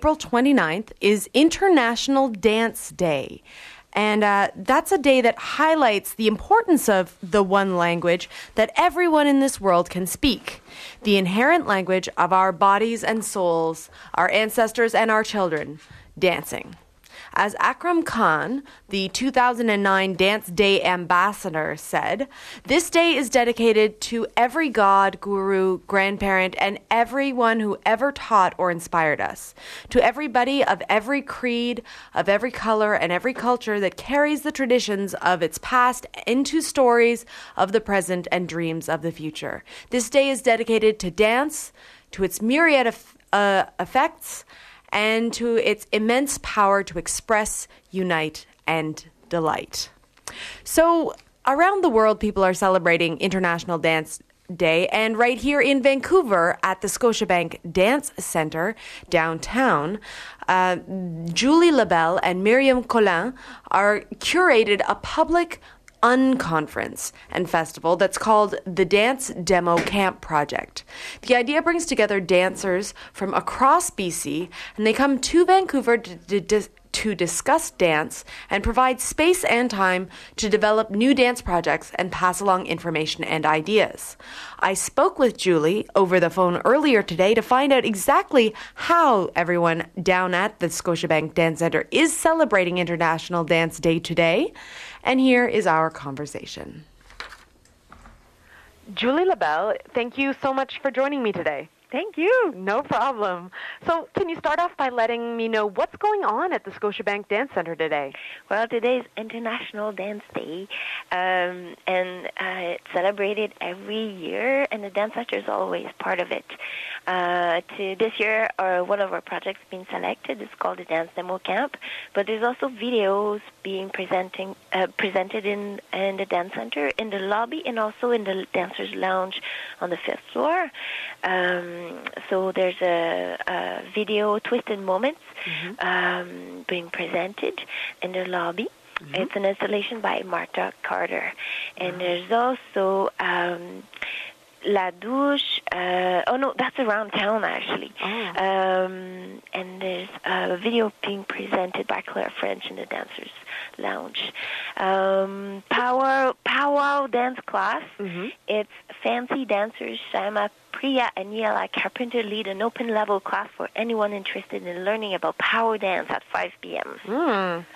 April 29th is International Dance Day. And uh, that's a day that highlights the importance of the one language that everyone in this world can speak the inherent language of our bodies and souls, our ancestors and our children dancing. As Akram Khan, the 2009 Dance Day ambassador, said, this day is dedicated to every god, guru, grandparent, and everyone who ever taught or inspired us. To everybody of every creed, of every color, and every culture that carries the traditions of its past into stories of the present and dreams of the future. This day is dedicated to dance, to its myriad of uh, effects and to its immense power to express, unite, and delight. So, around the world, people are celebrating International Dance Day, and right here in Vancouver at the Scotiabank Dance Center downtown, uh, Julie Labelle and Miriam Collin are curated a public unconference and festival that's called the Dance Demo Camp Project. The idea brings together dancers from across BC and they come to Vancouver to, to, to discuss dance and provide space and time to develop new dance projects and pass along information and ideas. I spoke with Julie over the phone earlier today to find out exactly how everyone down at the Scotiabank Dance Center is celebrating International Dance Day today. And here is our conversation. Julie Labelle, thank you so much for joining me today. Thank you. No problem. So, can you start off by letting me know what's going on at the Scotiabank Dance Center today? Well, today is International Dance Day, um, and uh, it's celebrated every year, and the Dance Center is always part of it. Uh, to this year, our, one of our projects being selected is called the Dance Demo Camp, but there's also videos being presenting uh, presented in in the dance center, in the lobby, and also in the dancers' lounge on the fifth floor. Um, so there's a, a video, Twisted Moments, mm-hmm. um, being presented in the lobby. Mm-hmm. It's an installation by Marta Carter, and mm-hmm. there's also um, La Douche. Uh, oh no, that's around town actually. Oh. Um, and there's a video being presented by Claire French in the Dancers Lounge. Um, power Powwow Dance Class. Mm-hmm. It's fancy dancers Shama Priya and Yela Carpenter lead an open level class for anyone interested in learning about powwow dance at 5 p.m. Mm.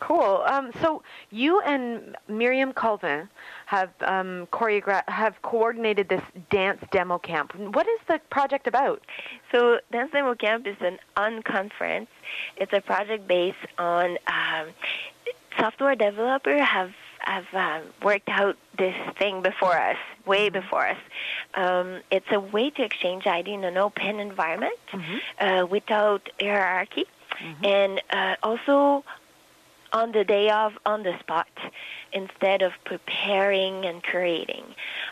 Cool. Um, so you and Miriam Colvin have um, choreographed, have coordinated this dance demo camp. What is the project about? So dance demo camp is an unconference. It's a project based on um, software developer have have uh, worked out this thing before us, way mm-hmm. before us. Um, it's a way to exchange idea in an open environment mm-hmm. uh, without hierarchy, mm-hmm. and uh, also on the day of, on the spot, instead of preparing and creating.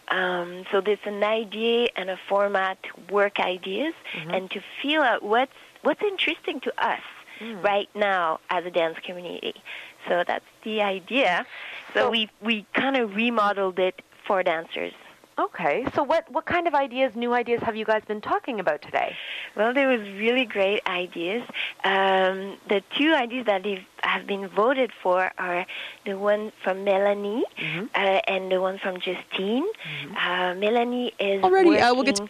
Um, so there's an idea and a format, work ideas, mm-hmm. and to feel out what's what's interesting to us mm. right now as a dance community. So that's the idea. So, so we we kind of remodeled it for dancers. Okay, so what, what kind of ideas, new ideas, have you guys been talking about today? Well, there was really great ideas. Um, the two ideas that have been voted for are the one from Melanie mm-hmm. uh, and the one from Justine. Mm-hmm. Uh, Melanie is Already, working uh, we'll get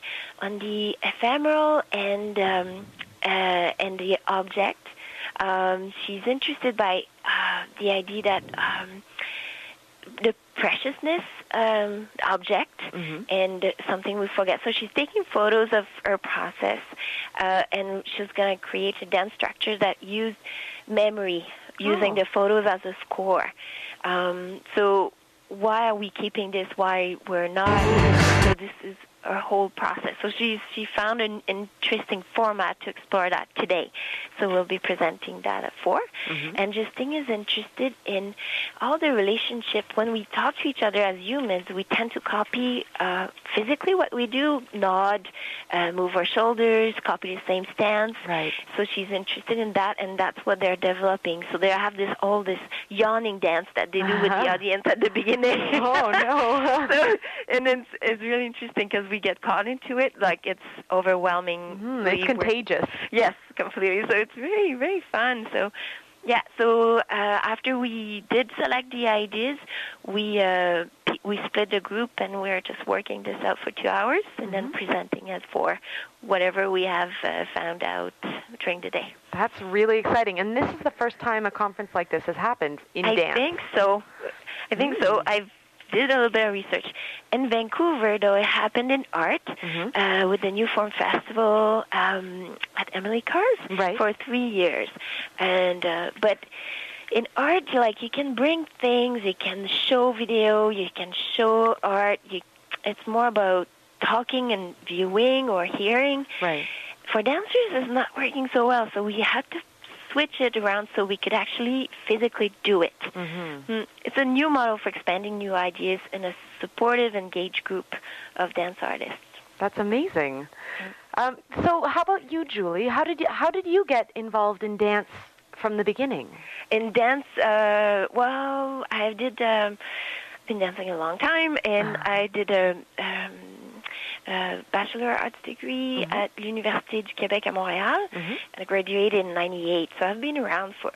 on the ephemeral and um, uh, and the object. Um, she's interested by uh, the idea that um, the preciousness um, object mm-hmm. and something we forget. So she's taking photos of her process, uh, and she's going to create a dance structure that use memory, using oh. the photos as a score. Um, so why are we keeping this? Why we're not? So this is her whole process. So she she found an interesting format to explore that today. So we'll be presenting that at 4 mm-hmm. And Justine is interested in all the relationship. When we talk to each other as humans, we tend to copy uh, physically what we do, nod, uh, move our shoulders, copy the same stance. Right. So she's interested in that, and that's what they're developing. So they have this all this yawning dance that they do uh-huh. with the uh-huh. audience at the beginning. Oh no! so, and it's it's really interesting because we get caught into it, like it's overwhelming. Mm, it's contagious. Yes, completely. So it's really, really fun. So, yeah. So uh, after we did select the ideas, we uh, we split the group and we're just working this out for two hours and Mm-hmm. then presenting it for whatever we have uh, found out during the day. That's really exciting. And this is the first time a conference like this has happened in I dance. think so. I think so. I did a little bit of research. In Vancouver, though, it happened in art Mhm. uh, with the New Form Festival um, at Emily Carr's Right. for three years. And uh, but in art, like you can bring things, you can show video, you can show art. You, it's more about talking and viewing or hearing Right. for dancers it's not working so well so we had to switch it around so we could actually physically do it Mm-hmm. Mm, it's a new model for expanding new ideas in a supportive engaged group of dance artists That's amazing. Um, so, how about you, Julie? How did you, how did you get involved in dance from the beginning? in dance uh well i did um been dancing a long time and Ah. i did a um a bachelor arts degree Mhm. at l'université du québec à montréal Mhm. i graduated in 98 so i've been around for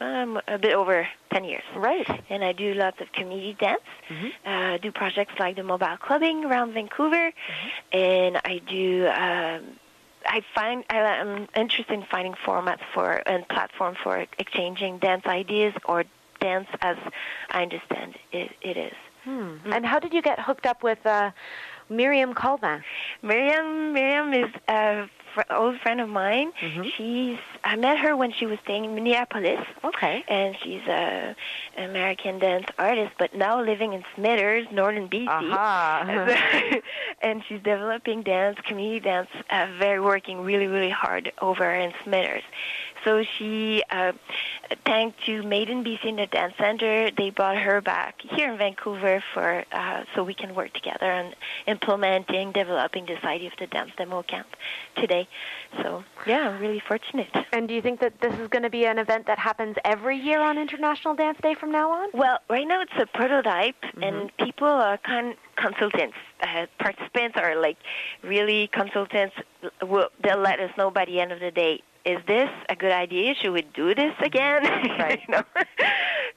um, a bit over 10 years Right. and I do lots of community dance. Mhm. Uh, do projects like the mobile clubbing around Vancouver, Mm-hmm. and I do. Um, I find I, I'm interested in finding formats for and platform for exchanging dance ideas or dance as I understand it, it is. Hmm. And how did you get hooked up with uh, Miriam Colvin? Miriam, Miriam is a fr- old friend of mine. Mhm. She's I met her when she was staying in Minneapolis. Okay. and she's a American dance artist, but now living in Smithers, northern BC. Aha. and she's developing dance, community dance, uh, very working really, really hard over in Smithers. So she, uh, thanks to Made in BC in the Dance Center, they brought her back here in Vancouver for uh, so we can work together on implementing, developing this idea of the dance demo camp today. So yeah, I'm really fortunate. and do you think that this is going to be an event that happens every year on International Dance Day from now on? Well, right now it's a prototype, Mm-hmm. and people are kind consultants. Uh, participants are like really consultants. Will they'll let us know by the end of the day. Is this a good idea? Should we do this again? Right. you know?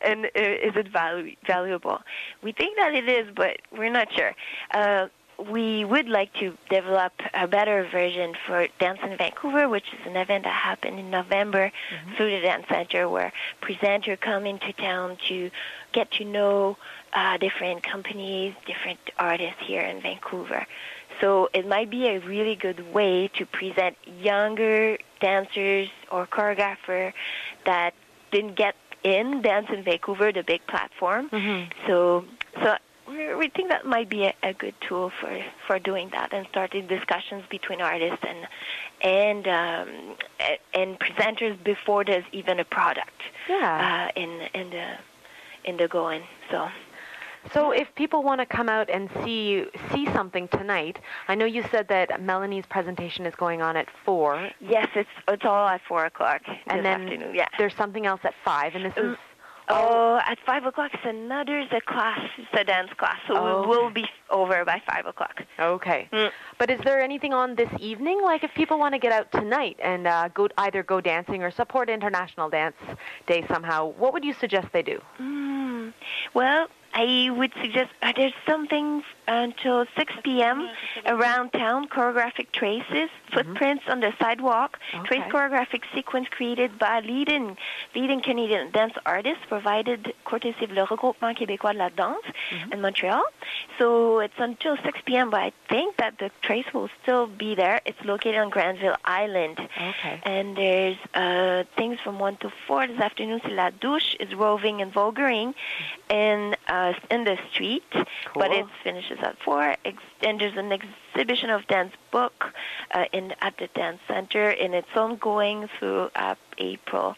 and uh, is it valu- valuable? We think that it is, but we're not sure. Uh, we would like to develop a better version for Dance in Vancouver, which is an event that happened in November through the Dance Center, where presenters come into town to get to know uh, different companies, different artists here in Vancouver. So it might be a really good way to present younger dancers or choreographer that didn't get in Dance in Vancouver, the big platform. Mhm. So, so we we think that might be a, a good tool for for doing that and starting discussions between artists and and um, and presenters before there's even a product Yeah. uh, in in the in the going. So. So if people want to come out and see see something tonight, I know you said that Melanie's presentation is going on at four, Yes, it's it's all at four o'clock and this then afternoon. Yeah. there's something else at five, and this is Mm. Oh, at five o'clock it's another the class. It's a dance class, so Oh, we will be over by five o'clock. okay. Mm. But is there anything on this evening? Like if people want to get out tonight and uh, go either go dancing or support International Dance Day somehow, what would you suggest they do? Mm. Well, I would suggest there's something until 6 p.m. around town, choreographic traces, footprints on the sidewalk, trace choreographic sequence created by leading, leading Canadian dance artists, provided courtesy of Le Regroupement Québécois de la Danse in Montreal. So it's until 6 p.m., but I think that the trace will still be there. It's located on Granville Island. Okay. And there's uh, things from 1 to 4 this afternoon. C'est La Douche is roving and vulgaring in, uh, in the street, but Cool. it finishes at 4. Ex- and there's an exhibition of dance book uh, in at the dance center, and it's ongoing through uh, April.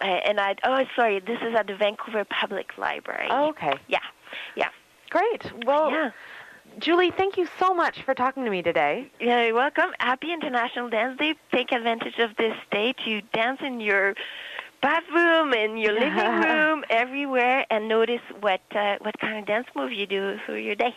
Uh, and I oh sorry, this is at the Vancouver Public Library. Oh, okay. Yeah, yeah, Great. Well, yeah. Julie, thank you so much for talking to me today. Yeah, you're welcome. Happy International Dance Day. Take advantage of this day to dance in your bathroom, and your living room, everywhere, and notice what uh, what kind of dance move you do through your day.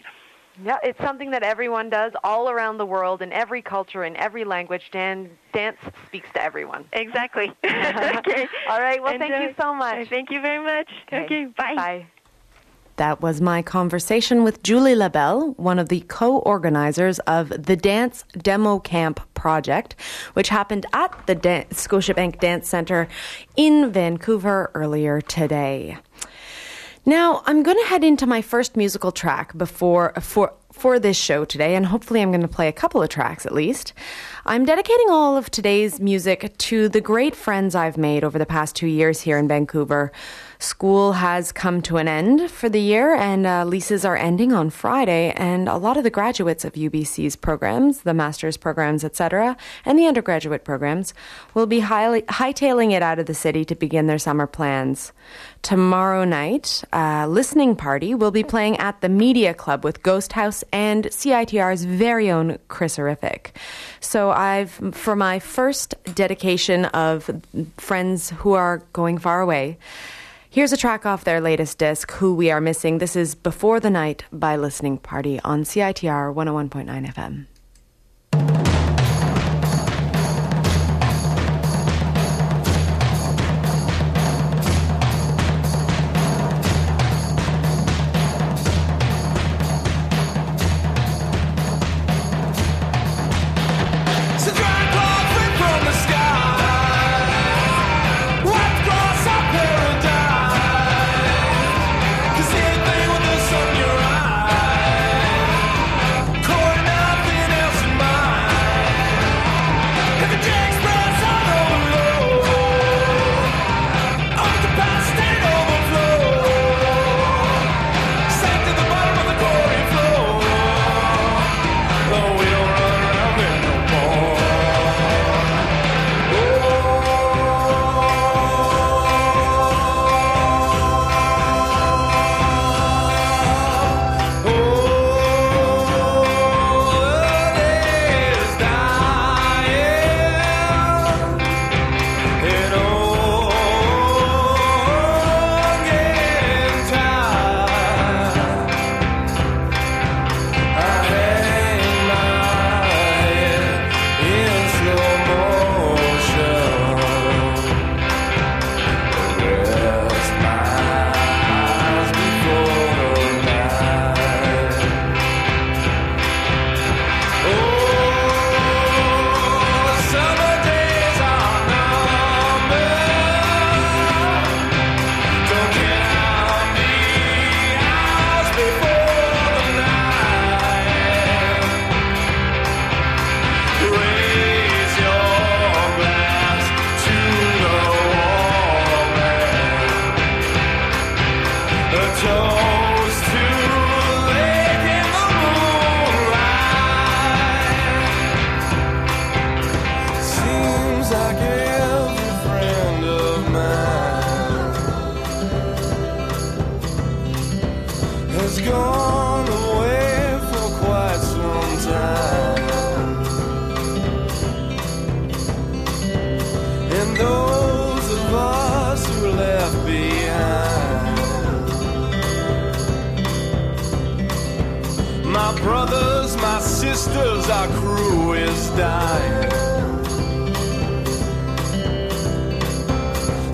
Yeah, it's something that everyone does all around the world in every culture, in every language. Dan, dance speaks to everyone. Exactly. okay. All right. Well, Enjoy. thank you so much. Thank you very much. Okay. okay bye. Bye. That was my conversation with Julie Labelle, one of the co organizers of the Dance Demo Camp project, which happened at the Dan- Scotiabank Dance Center in Vancouver earlier today. Now, I'm going to head into my first musical track before for for this show today, and hopefully I'm going to play a couple of tracks at least. I'm dedicating all of today's music to the great friends I've made over the past two years here in Vancouver. School has come to an end for the year, and uh, leases are ending on Friday. And a lot of the graduates of UBC's programs, the master's programs, etc., and the undergraduate programs, will be highly, hightailing it out of the city to begin their summer plans. Tomorrow night, a listening party will be playing at the Media Club with Ghost House and CITR's very own Chris Horrific. So I've, for my first dedication of friends who are going far away, Here's a track off their latest disc, Who We Are Missing. This is Before the Night by Listening Party on CITR 101.9 FM.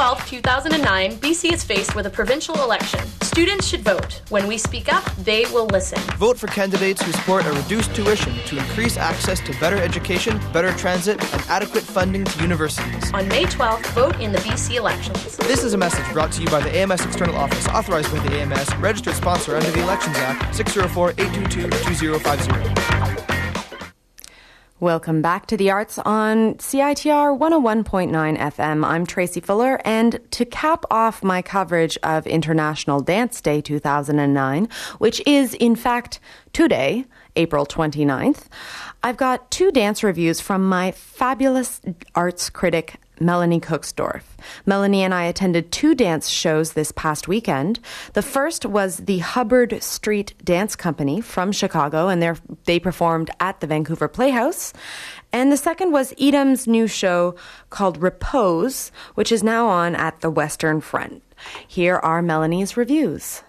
12, 2009, BC is faced with a provincial election. Students should vote. When we speak up, they will listen. Vote for candidates who support a reduced tuition to increase access to better education, better transit, and adequate funding to universities. On May 12th, vote in the BC elections. This is a message brought to you by the AMS External Office, authorized by the AMS, registered sponsor under the Elections Act, 604 822 2050. Welcome back to the arts on CITR 101.9 FM. I'm Tracy Fuller, and to cap off my coverage of International Dance Day 2009, which is in fact today, April 29th, I've got two dance reviews from my fabulous arts critic, Melanie Kuxdorf. Melanie and I attended two dance shows this past weekend. The first was the Hubbard Street Dance Company from Chicago, and they performed at the Vancouver Playhouse. And the second was Edam's new show called Repose, which is now on at the Western Front. Here are Melanie's reviews.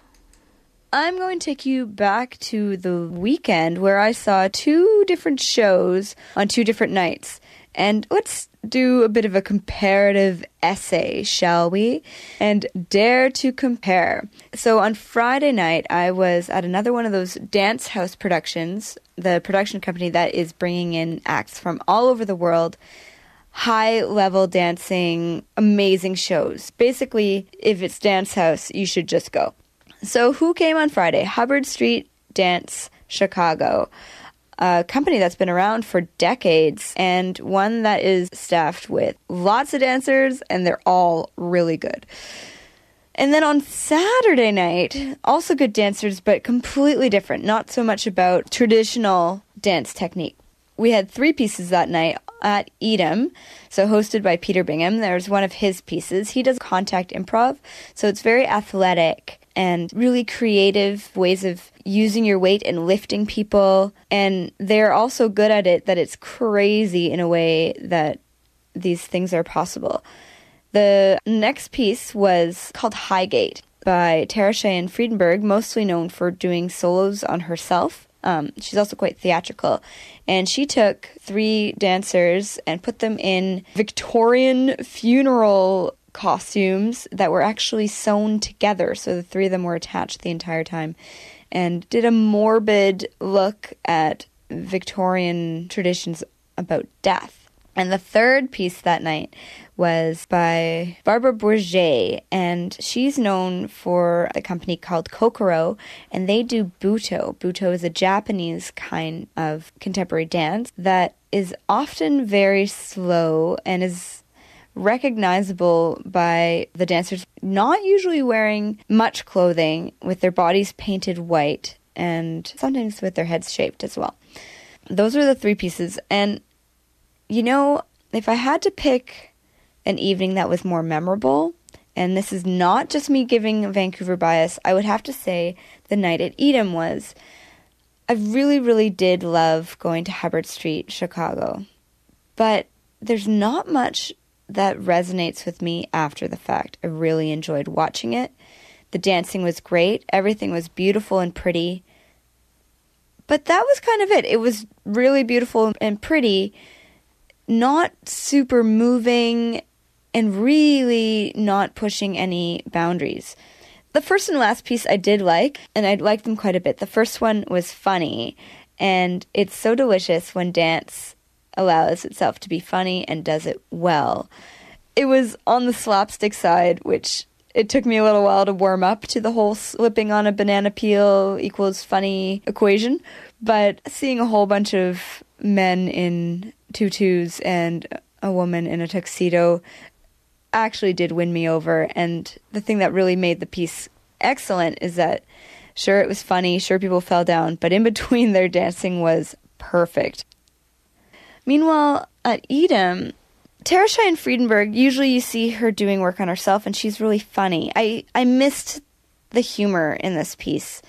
I'm going to take you back to the weekend where I saw two different shows on two different nights. And let's do a bit of a comparative essay, shall we? And dare to compare. So on Friday night, I was at another one of those DanceHouse productions, the production company that is bringing in acts from all over the world. High level dancing, amazing shows. Basically, if it's DanceHouse, you should just go. So, who came on Friday? Hubbard Street Dance Chicago a company that's been around for decades and one that is staffed with lots of dancers and they're all really good. And then on Saturday night, also good dancers, but completely different. Not so much about traditional dance technique. We had three pieces that night at Edam, so hosted by Peter Bingham. There's one of his pieces. He does contact improv, so it's very athletic and really creative ways of using your weight and lifting people. And they're also good at it that it's crazy in a way that these things are possible. The next piece was called Highgate by Tara Cheyenne Friedenberg, mostly known for doing solos on herself. Um, she's also quite theatrical. And she took three dancers and put them in Victorian funeral costumes that were actually sewn together. So the three of them were attached the entire time and did a morbid look at Victorian traditions about death. And the third piece that night was by Barbara Bourget, and she's known for a company called Kokoro, and they do Butoh. Butoh is a Japanese kind of contemporary dance that is often very slow and is recognizable by the dancers not usually wearing much clothing with their bodies painted white and sometimes with their heads shaped as well. Those are the three pieces. And, you know, if I had to pick an evening that was more memorable, and this is not just me giving Vancouver bias, I would have to say the night at Edam was. I really, really did love going to Hubbard Street, Chicago. But there's not much that resonates with me after the fact. I really enjoyed watching it. The dancing was great, everything was beautiful and pretty. But that was kind of it. It was really beautiful and pretty, not super moving, and really not pushing any boundaries. The first and last piece I did like, and I liked them quite a bit. The first one was funny, and it's so delicious when dance allows itself to be funny and does it well. It was on the slapstick side, which it took me a little while to warm up to the whole slipping on a banana peel equals funny equation. But seeing a whole bunch of men in tutus and a woman in a tuxedo actually did win me over. And the thing that really made the piece excellent is that sure, it was funny, sure, people fell down, but in between their dancing was perfect. Meanwhile, at Edam, Tara Cheyenne Friedenberg, usually you see her doing work on herself and she's really funny. I, I missed the humor in this piece.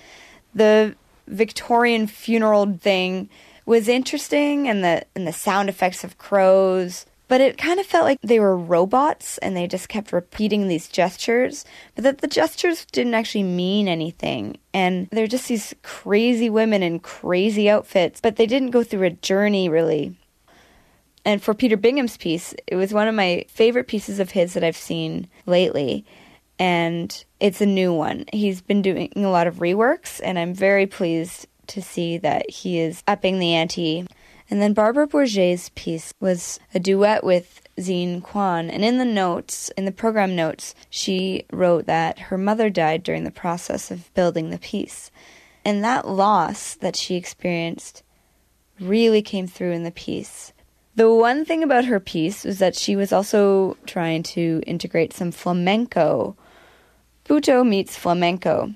The Victorian funeral thing was interesting and the and the sound effects of crows, but it kind of felt like they were robots and they just kept repeating these gestures, but that the gestures didn't actually mean anything. And they're just these crazy women in crazy outfits, but they didn't go through a journey really And for Peter Bingham's piece, it was one of my favorite pieces of his that I've seen lately. And it's a new one. He's been doing a lot of reworks, and I'm very pleased to see that he is upping the ante. And then Barbara Bourget's piece was a duet with Zine Kwan. And in the notes, in the program notes, she wrote that her mother died during the process of building the piece. And that loss that she experienced really came through in the piece. The one thing about her piece was that she was also trying to integrate some flamenco. Butoh meets flamenco.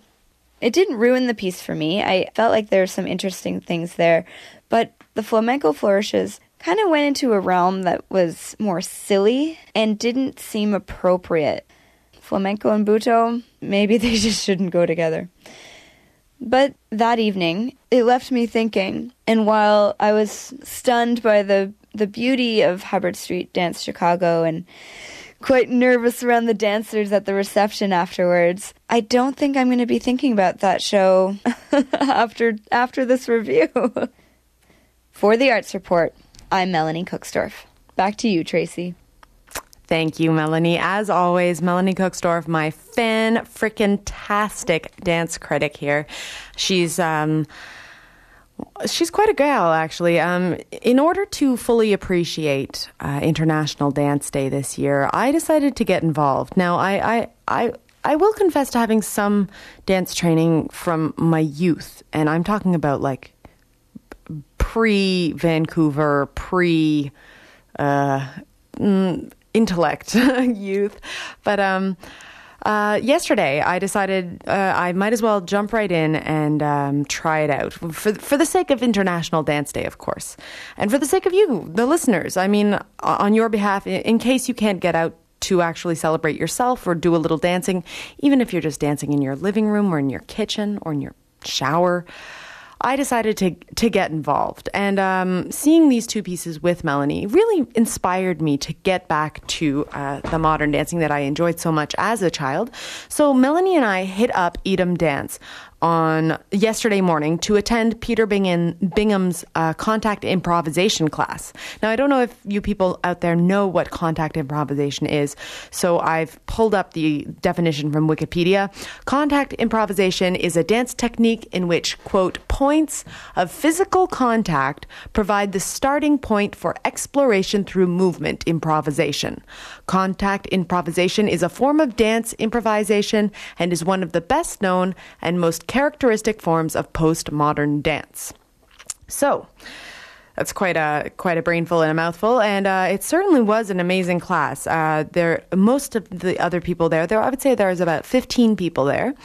It didn't ruin the piece for me. I felt like there were some interesting things there, but the flamenco flourishes kind of went into a realm that was more silly and didn't seem appropriate. Flamenco and Butoh, maybe they just shouldn't go together. But that evening, it left me thinking, and while I was stunned by the, the beauty of Hubbard Street Dance Chicago and quite nervous around the dancers at the reception afterwards, I don't think I'm going to be thinking about that show after after this review. For the Arts Report, I'm Melanie Kuxdorf. Back to you, Tracy. Thank you, Melanie. As always, Melanie Kuxdorf, my fan freaking tastic dance critic here. She's um she's quite a gal actually. Um in order to fully appreciate uh, International Dance Day this year, I decided to get involved. Now, I I I I will confess to having some dance training from my youth, and I'm talking about like pre Vancouver, pre uh, mm, intellect youth. But um, uh, yesterday, I decided uh, I might as well jump right in and um, try it out for for the sake of International Dance Day, of course, and for the sake of you, the listeners. I mean, on your behalf, in case you can't get out to actually celebrate yourself or do a little dancing, even if you're just dancing in your living room or in your kitchen or in your shower. I decided to to get involved, and um, seeing these two pieces with Melanie really inspired me to get back to uh, the modern dancing that I enjoyed so much as a child. So Melanie and I hit up Edam Dance on yesterday morning to attend Peter Bingham, Bingham's uh, contact improvisation class. Now, I don't know if you people out there know what contact improvisation is, so I've pulled up the definition from Wikipedia. Contact improvisation is a dance technique in which, quote, points of physical contact provide the starting point for exploration through movement improvisation. Contact improvisation is a form of dance improvisation and is one of the best known and most characteristic forms of postmodern dance. So, that's quite a quite a brainful and a mouthful, and uh, it certainly was an amazing class. Uh, there, most of the other people there, there I would say there was about fifteen people there.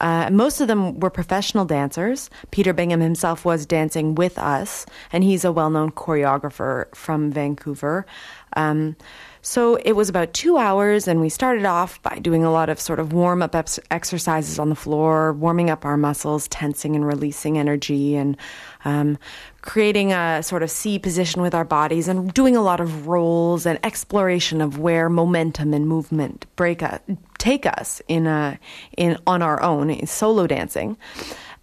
Uh, most of them were professional dancers. Peter Bingham himself was dancing with us, and he's a well-known choreographer from Vancouver. Um, so it was about two hours, and we started off by doing a lot of sort of warm up ex- exercises on the floor, warming up our muscles, tensing and releasing energy, and um, creating a sort of C position with our bodies, and doing a lot of rolls and exploration of where momentum and movement break take us in a in on our own in solo dancing,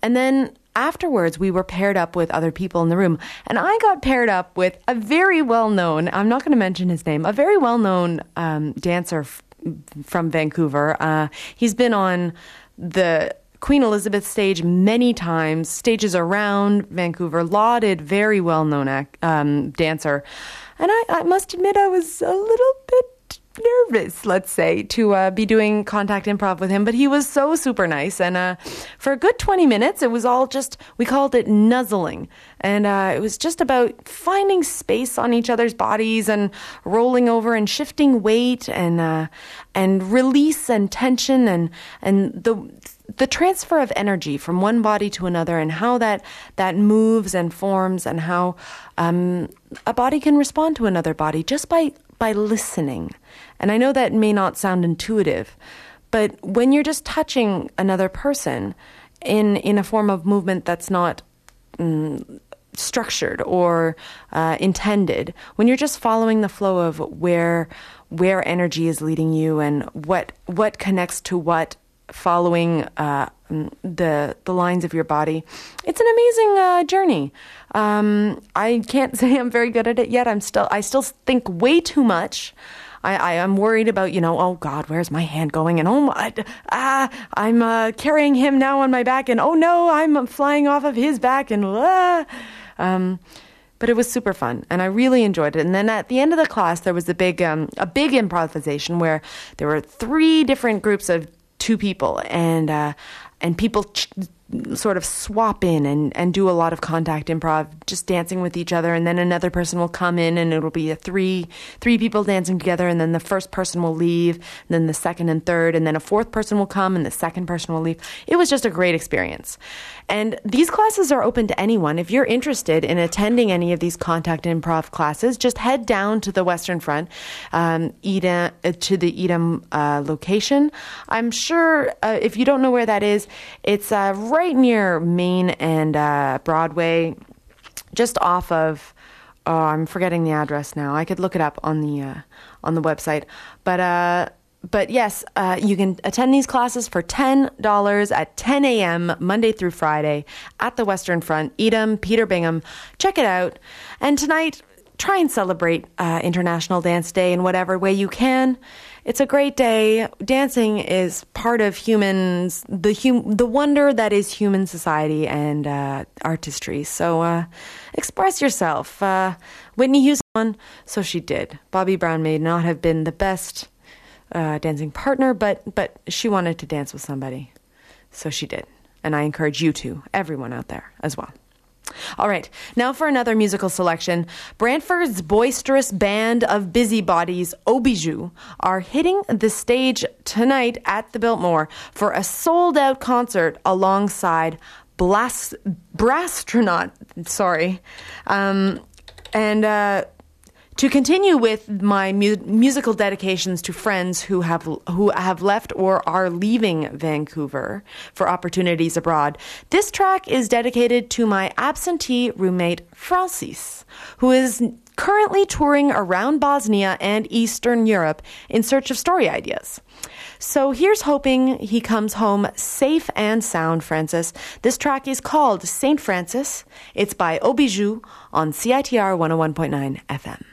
and then afterwards we were paired up with other people in the room. And i got paired up with a very well known i'm not going to mention his name a very well known um, dancer f- from vancouver. Uh, he's been on the queen elizabeth stage many times stages around vancouver lauded very well known um, dancer. And I, I must admit i was a little bit nervous, let's say, to uh, be doing contact improv with him, but he was so super nice. And uh, for a good 20 minutes, it was all just, we called it nuzzling. And uh, it was just about finding space on each other's bodies and rolling over and shifting weight and, uh, and release and tension and, and the, the transfer of energy from one body to another and how that, that moves and forms and how um, a body can respond to another body just by by listening. And I know that may not sound intuitive, but when you're just touching another person in in a form of movement that's not mm, structured or uh, intended, when you're just following the flow of where where energy is leading you and what what connects to what following uh, the the lines of your body. It's an amazing uh, journey. Um, I can't say I'm very good at it yet. I'm still I still think way too much. I, I am worried about you know oh God where's my hand going and oh my ah I'm uh, carrying him now on my back and oh no I'm flying off of his back and ah. Um, but it was super fun and I really enjoyed it. And then at the end of the class, there was a big, um, a big improvisation where there were three different groups of two people and, uh, and people ch- sort of swap in and, and do a lot of contact improv, just dancing with each other, and then another person will come in and it'll be a three three people dancing together, and then the first person will leave, and then the second and third, and then a fourth person will come and the second person will leave. It was just a great experience. And these classes are open to anyone. If you're interested in attending any of these contact improv classes, just head down to the Western Front, um, uh, to the Edam uh, location. I'm sure uh, if you don't know where that is, it's uh, right near Main and uh, Broadway, just off of. Oh, I'm forgetting the address now. I could look it up on the uh, on the website, but but yes, uh, you can attend these classes for $10 at 10 a.m. Monday through Friday at the Western Front, Edam, Peter Bingham. Check it out. And tonight, try and celebrate uh, International Dance Day in whatever way you can. It's a great day. Dancing is part of humans, the hum- the wonder that is human society and uh, artistry. So uh, express yourself. Uh, Whitney Houston, so she did. Bobby Brown may not have been the best uh, dancing partner, but but she wanted to dance with somebody, so she did. And I encourage you to, everyone out there as well. All right, now for another musical selection. Brantford's boisterous band of busybodies, Ohbijou, are hitting the stage tonight at the Biltmore for a sold out concert alongside Blast Brasstronaut. Sorry. Um, and uh, to continue with my mu- musical dedications to friends who have who have left or are leaving Vancouver for opportunities abroad, this track is dedicated to my absentee roommate Francis, who is currently touring around Bosnia and Eastern Europe in search of story ideas. So here's hoping he comes home safe and sound, Francis. This track is called St. Francis. It's by Ohbijou on CITR 101.9 FM.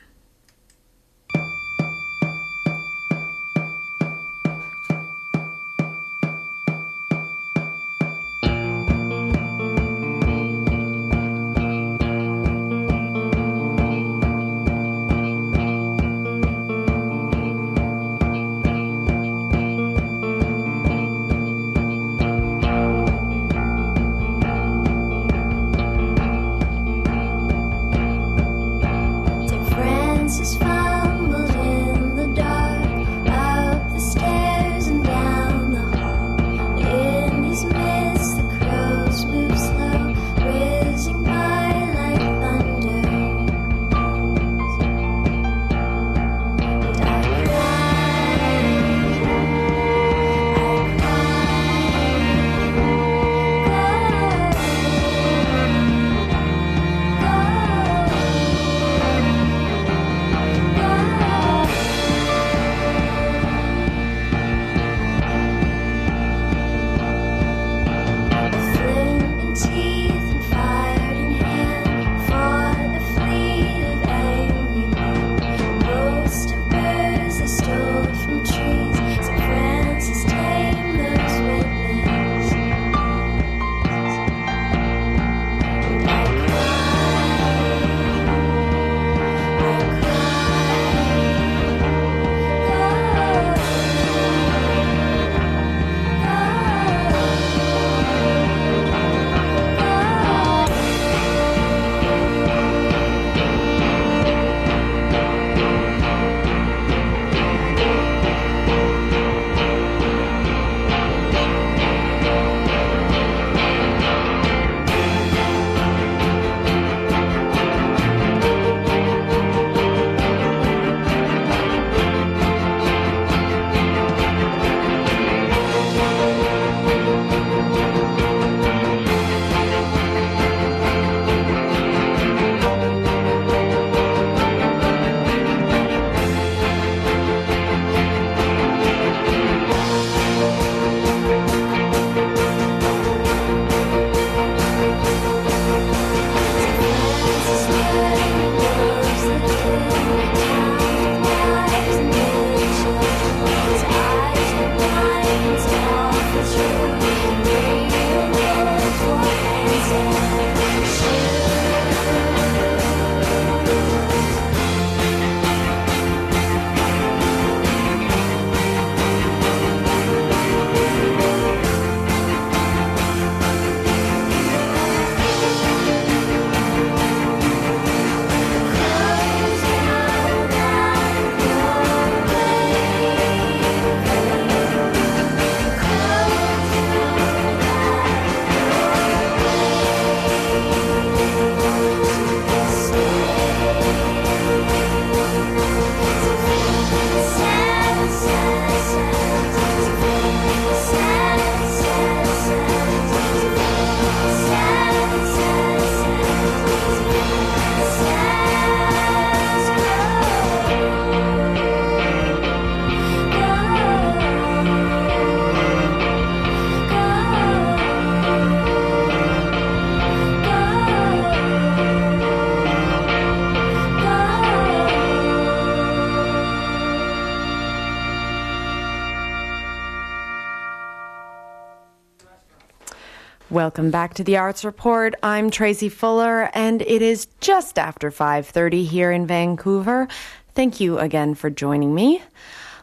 Welcome back to the Arts Report. I'm Tracy Fuller and it is just after 5:30 here in Vancouver. Thank you again for joining me.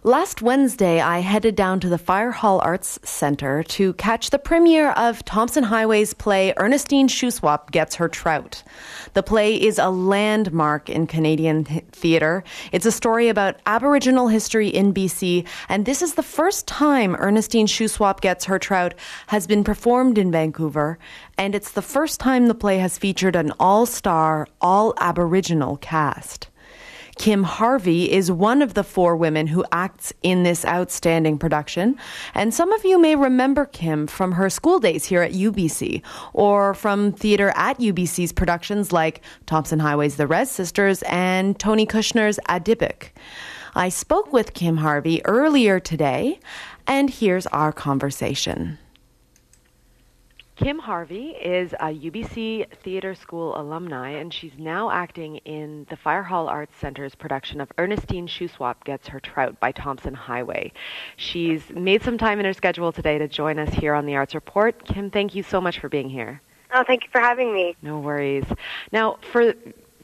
Last Wednesday, I headed down to the Fire Hall Arts Center to catch the premiere of Tomson Highway's play Ernestine Shuswap Gets Her Trout. The play is a landmark in Canadian theatre. It's a story about Aboriginal history in BC, and this is the first time Ernestine Shuswap Gets Her Trout has been performed in Vancouver, and it's the first time the play has featured an all-star, all Aboriginal cast. Kim Harvey is one of the four women who acts in this outstanding production. And some of you may remember Kim from her school days here at UBC or from theater at UBC's productions like Tomson Highway's The Rez Sisters and Tony Kushner's A Dybbuk. I spoke with Kim Harvey earlier today, and here's our conversation. Kim Harvey is a UBC Theatre School alumni, and she's now acting in the Fire Hall Arts Center's production of Ernestine Shuswap Gets Her Trout by Tomson Highway. She's made some time in her schedule today to join us here on the Arts Report. Kim, thank you so much for being here. Oh, thank you for having me. No worries. Now, for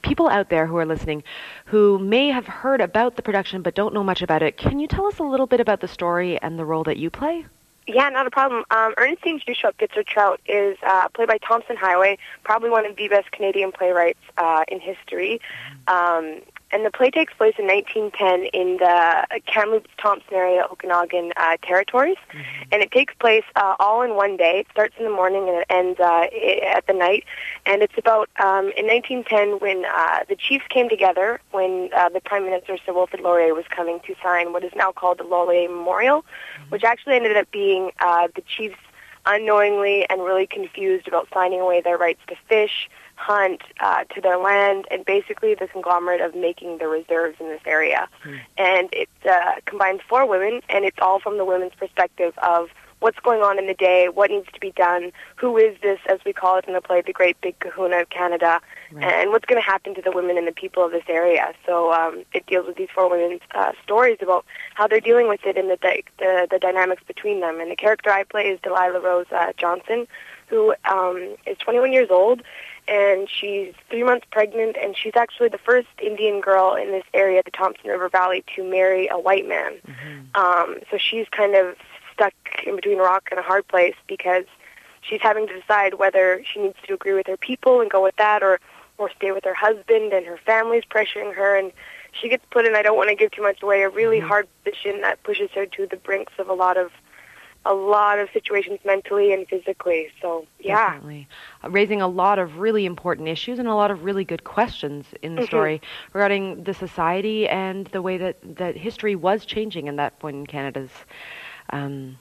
people out there who are listening who may have heard about the production but don't know much about it, can you tell us a little bit about the story and the role that you play? Yeah, not a problem. Um, Ernestine Shuswap Gets Her Trout is uh, played by Tomson Highway, probably one of the best Canadian playwrights uh, in history. Um, and the play takes place in 1910 in the Kamloops, Thompson area, Okanagan uh, territories, mm-hmm. and it takes place uh, all in one day. It starts in the morning and it ends uh, at the night. And it's about um, in 1910 when uh, the chiefs came together when uh, the Prime Minister Sir Wilfrid Laurier was coming to sign what is now called the Laurier Memorial, mm-hmm. which actually ended up being uh, the chiefs unknowingly and really confused about signing away their rights to fish hunt uh, to their land and basically the conglomerate of making the reserves in this area. Mm. And it uh, combines four women, and it's all from the women's perspective of what's going on in the day, what needs to be done, who is this, as we call it in the play, the great big kahuna of Canada, right. and what's going to happen to the women and the people of this area. So um, it deals with these four women's uh, stories about how they're dealing with it and the, the, the dynamics between them. And the character I play is Delilah Rose uh, Johnson, who um, is 21 years old and she's three months pregnant, and she's actually the first Indian girl in this area, the Thompson River Valley, to marry a white man. Mm-hmm. Um, so she's kind of stuck in between a rock and a hard place because she's having to decide whether she needs to agree with her people and go with that, or or stay with her husband, and her family's pressuring her, and she gets put in. I don't want to give too much away. A really mm-hmm. hard position that pushes her to the brinks of a lot of a lot of situations mentally and physically. So, yeah. Definitely. Uh, raising a lot of really important issues and a lot of really good questions in the mm-hmm. story regarding the society and the way that, that history was changing in that point in Canada's um,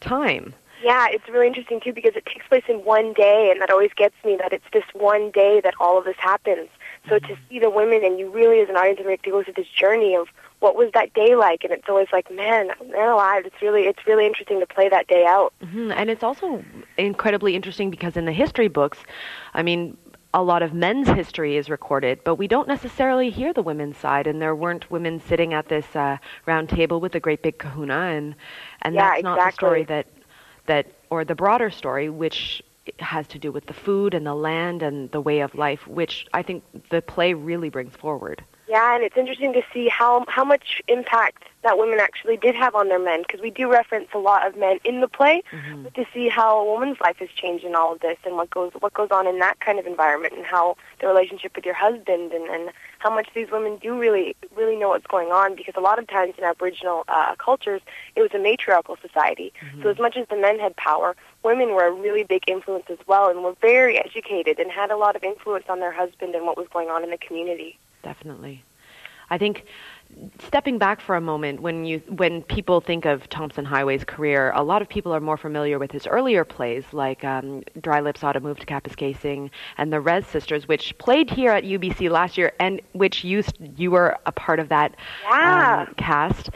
time. Yeah, it's really interesting too because it takes place in one day, and that always gets me that it's this one day that all of this happens. So to see the women, and you really, as an audience member, to go through this journey of what was that day like? And it's always like, man, man alive. It's really, it's really interesting to play that day out. Mm-hmm. And it's also incredibly interesting because in the history books, I mean, a lot of men's history is recorded, but we don't necessarily hear the women's side. And there weren't women sitting at this uh, round table with a great big kahuna, and and yeah, that's exactly. not the story that that or the broader story, which has to do with the food and the land and the way of life, which I think the play really brings forward. Yeah, and it's interesting to see how how much impact that women actually did have on their men because we do reference a lot of men in the play, mm-hmm. but to see how a woman's life has changed in all of this and what goes what goes on in that kind of environment and how the relationship with your husband and and how much these women do really really know what's going on because a lot of times in Aboriginal uh, cultures it was a matriarchal society. Mm-hmm. So as much as the men had power, women were a really big influence as well and were very educated and had a lot of influence on their husband and what was going on in the community definitely. I think stepping back for a moment, when you when people think of Tomson Highway's career, a lot of people are more familiar with his earlier plays like um, Dry Lips Ought to Move to Kapuskasing and The Rez Sisters, which played here at UBC last year, and which you you were a part of that yeah. um, cast.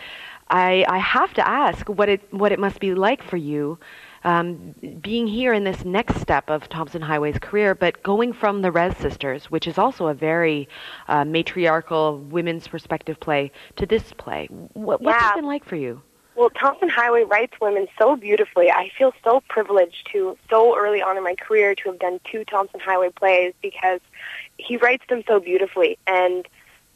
I, I have to ask what it what it must be like for you um, being here in this next step of Tomson Highway's career, but going from the Rez Sisters, which is also a very uh, matriarchal women's perspective play, to this play. What, what's yeah. it been like for you? Well, Tomson Highway writes women so beautifully. I feel so privileged to, so early on in my career, to have done two Tomson Highway plays because he writes them so beautifully. And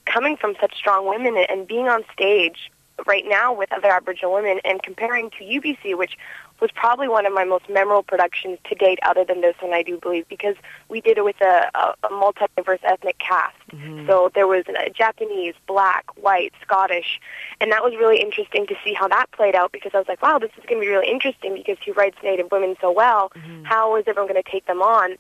coming from such strong women and being on stage right now with other Aboriginal women and comparing to UBC, which was probably one of my most memorable productions to date, other than this one, I do believe, because we did it with a, a, a multi-diverse ethnic cast. Mm-hmm. So there was a Japanese, black, white, Scottish, and that was really interesting to see how that played out because I was like, wow, this is going to be really interesting because he writes Native women so well. Mm-hmm. How is everyone going to take them on?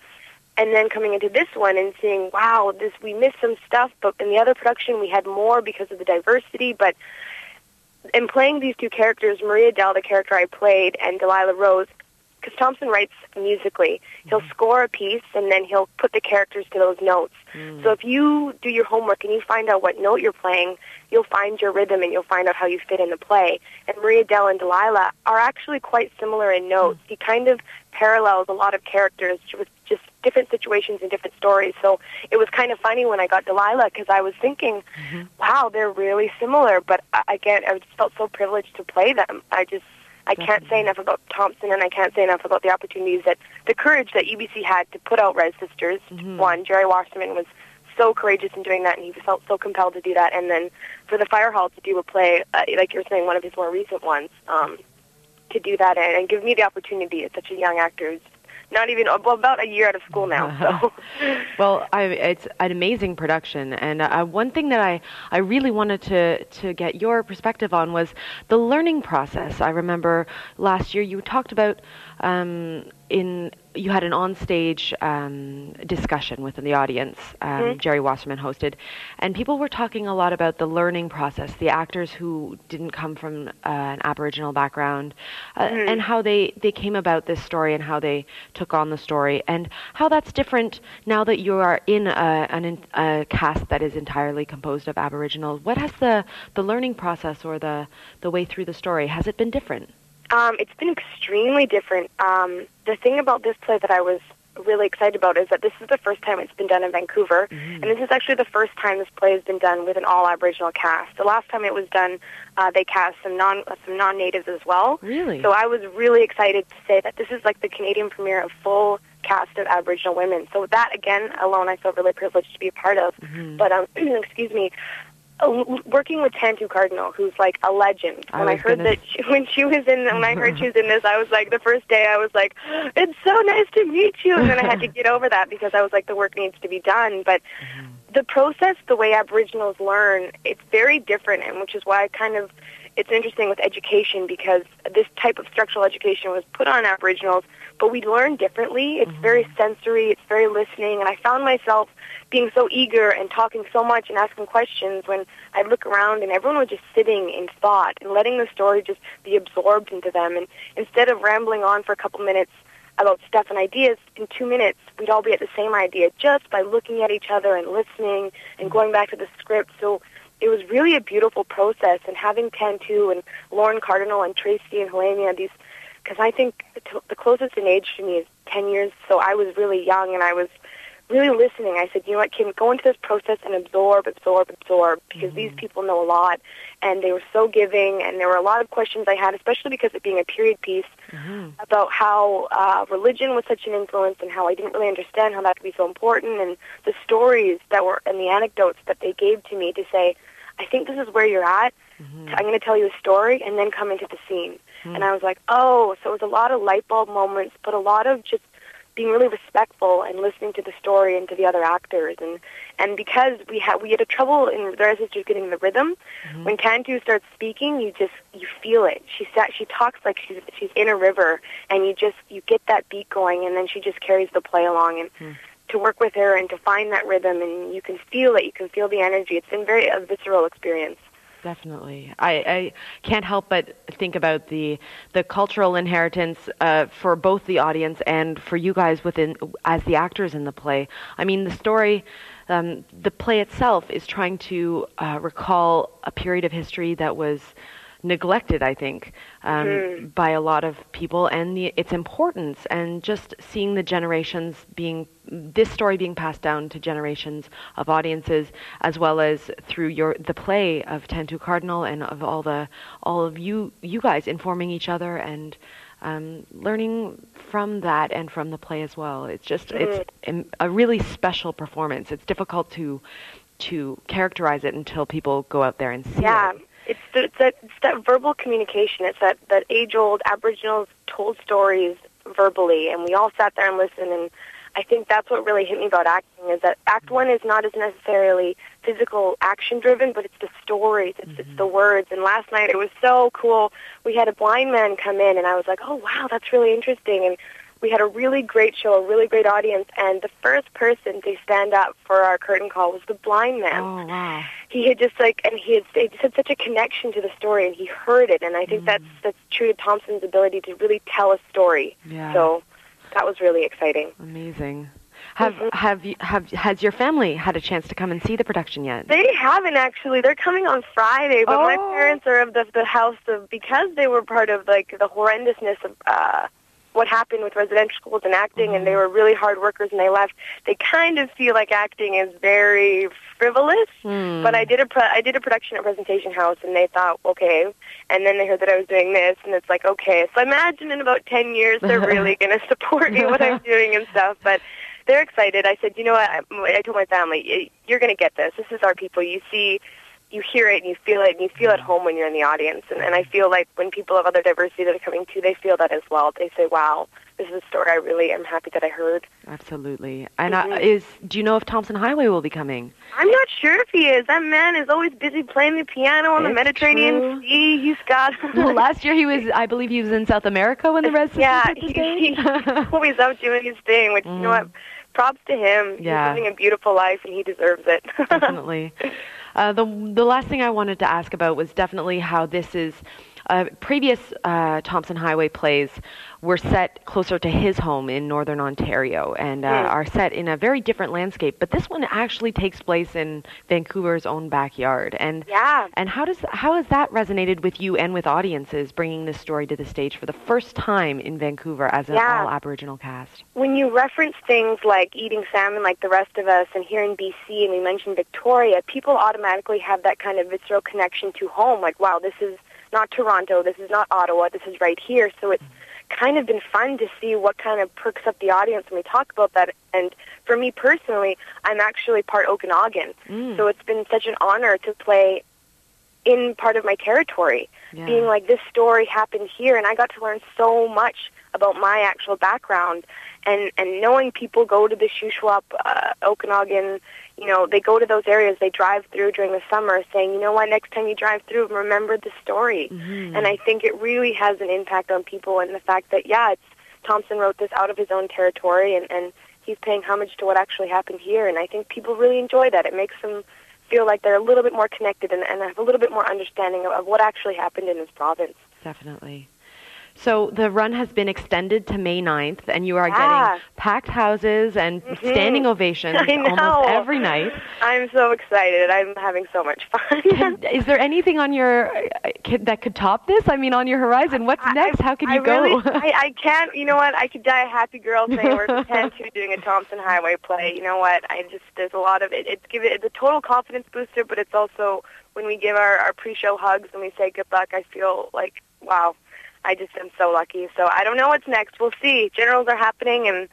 And then coming into this one and seeing, wow, this we missed some stuff, but in the other production we had more because of the diversity, but in playing these two characters, Marie-Adele, the character I played, and Delilah Rose, because Tomson writes musically. He'll mm. score a piece and then he'll put the characters to those notes. Mm. So if you do your homework and you find out what note you're playing, you'll find your rhythm and you'll find out how you fit in the play. And Marie-Adele and Delilah are actually quite similar in notes. Mm. He kind of parallels a lot of characters with just different situations and different stories. So it was kind of funny when I got Delilah because I was thinking, mm-hmm. wow, they're really similar. But again, I just felt so privileged to play them. I just I can't say enough about Tomson, and I can't say enough about the opportunities that the courage that UBC had to put out Rez Sisters. Mm-hmm. One, Jerry Wasserman was so courageous in doing that, and he felt so compelled to do that. And then for the Fire Hall to do a play, uh, like you were saying, one of his more recent ones, um, to do that and, and give me the opportunity as such a young actor is not even well, about a year out of school now. So. well, I, it's an amazing production, and uh, one thing that I, I really wanted to to get your perspective on was the learning process. I remember last year you talked about um, in you had an onstage um, discussion within the audience. Um, mm-hmm. Jerry Wasserman hosted, and people were talking a lot about the learning process. The actors who didn't come from uh, an Aboriginal background, uh, mm-hmm. and how they they came about this story and how they took on the story, and how that's different now that you are in a, an, a cast that is entirely composed of Aboriginals. What has the the learning process or the the way through the story has it been different? Um, it's been extremely different. Um, the thing about this play that I was really excited about is that this is the first time it's been done in Vancouver, mm-hmm. and this is actually the first time this play has been done with an all Aboriginal cast. The last time it was done, uh, they cast some non uh, some non natives as well. Really? So I was really excited to say that this is like the Canadian premiere of full cast of Aboriginal women. So that again alone, I feel really privileged to be a part of. Mm-hmm. But um, excuse me, working with Tantoo Cardinal, who's like a legend. When I, I heard gonna... that she, when she was in, when I heard she was in this, I was like, the first day, I was like, it's so nice to meet you, and then I had to get over that because I was like, the work needs to be done. But mm-hmm. the process, the way Aboriginals learn, it's very different, and which is why I kind of, it's interesting with education because this type of structural education was put on Aboriginals, but we learn differently. It's mm-hmm. very sensory, it's very listening, and I found myself being so eager and talking so much and asking questions when I'd look around and everyone was just sitting in thought and letting the story just be absorbed into them. And instead of rambling on for a couple minutes about stuff and ideas, in two minutes we'd all be at the same idea just by looking at each other and listening and going back to the script. So it was really a beautiful process. And having Tantoo and Lorne Cardinal and Tracy and Helamia, these, because I think the closest in age to me is 10 years. So I was really young and I was really listening. I said, you know what, Kim, go into this process and absorb, absorb, absorb, because mm-hmm. these people know a lot, and they were so giving, and there were a lot of questions I had, especially because it being a period piece, mm-hmm. about how uh, religion was such an influence and how I didn't really understand how that could be so important, and the stories that were and the anecdotes that they gave to me to say, I think this is where you're at. Mm-hmm. I'm going to tell you a story and then come into the scene. Mm-hmm. And I was like, oh, so it was a lot of light bulb moments, but a lot of just being really respectful and listening to the story and to the other actors and and because we had we had a trouble in the just getting the rhythm mm-hmm. when Tantoo starts speaking you just you feel it she sat she talks like she's she's in a river and you just you get that beat going and then she just carries the play along and mm. To work with her and to find that rhythm and you can feel it. You can feel the energy. It's been very a visceral experience. Definitely, I, I can't help but think about the the cultural inheritance uh, for both the audience and for you guys within as the actors in the play. I mean, the story, um, the play itself is trying to uh, recall a period of history that was neglected, I think, um, by a lot of people, and the, its importance, and just seeing the generations being this story being passed down to generations of audiences, as well as through your the play of Tantoo Cardinal and of all the all of you you guys informing each other and. Um, learning from that and from the play as well. It's just it's a really special performance. It's difficult to to characterize it until people go out there and see Yeah, it. It's, the, it's that it's that verbal communication. It's that that age old Aboriginals told stories verbally, and we all sat there and listened. And I think that's what really hit me about acting is that Act One is not as necessarily physical action driven, but it's the stories, it's, it's the mm-hmm. words. And last night it was so cool. We had a blind man come in, and I was like, oh wow, that's really interesting. And we had a really great show, a really great audience, and the first person to stand up for our curtain call was the blind man Oh wow! he had just like and he had, he just had such a connection to the story and he heard it and I think that's that's true to Tomson's ability to really tell a story. Yeah. So that was really exciting. Amazing. Have have you have has your family had a chance to come and see the production yet? They haven't actually. They're coming on Friday, but my Oh. parents are of the the house of because they were part of like the horrendousness of uh what happened with residential schools and acting and they mm-hmm. were really hard workers and they left. They kind of feel like acting is very frivolous. Hmm. But I did a pro- I did a production at Presentation House, and they thought, okay. And then they heard that I was doing this, and it's like, okay. So I imagine in about ten years they're really going to support me what I'm doing and stuff. But they're excited. I said, you know what? I, I told my family, "Y- you're going to get this. This is our people. You see, you hear it, and you feel it, and you feel at mm. home when you're in the audience. And, and I feel like when people of other diversity that are coming too, they feel that as well. They say, wow, this is a story I really am happy that I heard. Absolutely. And uh, mm-hmm. is do you know if Tomson Highway will be coming? I'm not sure if he is. That man is always busy playing the piano on the Mediterranean true. Sea. He's got. Well, last year he was, I believe, he was in South America when the rest. Yeah, the he, stage. he's always out doing his thing. Which you know what? Mm. Props to him. Yeah. He's living a beautiful life, and he deserves it. definitely. Uh, the the last thing I wanted to ask about was definitely how this is. Uh, previous uh, Tomson Highway plays were set closer to his home in northern Ontario and uh, are set in a very different landscape. But this one actually takes place in Vancouver's own backyard. And Yeah. and how does how has that resonated with you and with audiences bringing this story to the stage for the first time in Vancouver as an Yeah. all Aboriginal cast? when you reference things like eating salmon like the rest of us and here in BC and we mentioned Victoria, people automatically have that kind of visceral connection to home. Like, wow, this is not Toronto, this is not Ottawa, this is right here. So it's kind of been fun to see what kind of perks up the audience when we talk about that. And for me personally, I'm actually part Okanagan. So it's been such an honor to play in part of my territory, Yeah. being like this story happened here, and I got to learn so much about my actual background, and and knowing people go to the Shuswap, uh, Okanagan, you know, they go to those areas, they drive through during the summer, saying, you know what, next time you drive through, remember the story, mm-hmm. and I think it really has an impact on people, and the fact that yeah, it's Tomson wrote this out of his own territory, and and he's paying homage to what actually happened here, and I think people really enjoy that. It makes them feel like they're a little bit more connected and, and have a little bit more understanding of, of what actually happened in his province. Definitely. So the run has been extended to May 9th, and you are Yeah. Mm-hmm. getting packed houses and standing ovations almost every night. I'm so excited. I'm having so much fun. Can- Is there anything on your kid that could top this? I mean, on your horizon, what's I- next? How can I you go? Really, I, I can't. You know what? I could die a happy girl saying we're content to doing a Tomson Highway play. You know what? I just there's a lot of it. It's give it it's a total confidence booster, but it's also when we give our, our pre-show hugs and we say good luck. I feel like wow. I just am so lucky. So I don't know what's next. We'll see. Generals are happening, and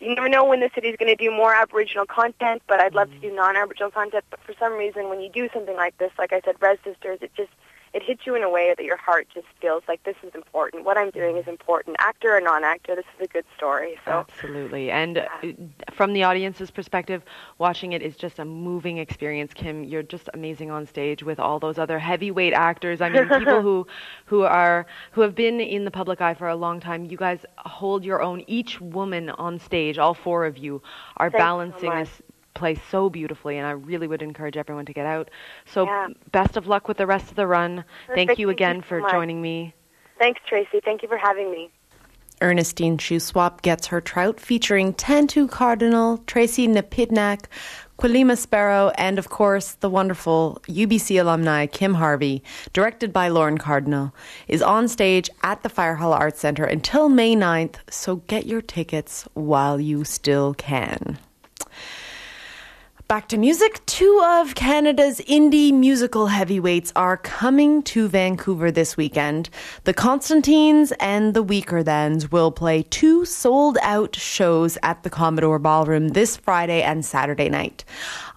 you never know when the city's going to do more Aboriginal content. But I'd love to do non-Aboriginal content. But for some reason, when you do something like this, like I said, Rez Sisters, it just it hits you in a way that your heart just feels like this is important. What I'm doing is important. Actor or non-actor, this is a good story. So Absolutely. And uh, from the audience's perspective, watching it is just a moving experience. Kim, you're just amazing on stage with all those other heavyweight actors. I mean, people who who are who have been in the public eye for a long time. You guys hold your own. Each woman on stage, all four of you, are Thank you so balancing this play so beautifully and I really would encourage everyone to get out. So Yeah. best of luck with the rest of the run. Thank Perfect. you Thank you again so for much. joining me. thanks, Tracy. Thank you for having me. Ernestine Shuswap gets her trout, featuring Tantoo Cardinal, Tracey Nepinak, Quelemia Sparrow, and of course the wonderful UBC alumni Kim Harvey, directed by Lorne Cardinal, is on stage at the Firehall Arts Center until May 9th, so get your tickets while you still can. Back to music. Two of Canada's indie musical heavyweights are coming to Vancouver this weekend. The Constantines and the Weakerthans will play two sold out shows at the Commodore Ballroom this Friday and Saturday night.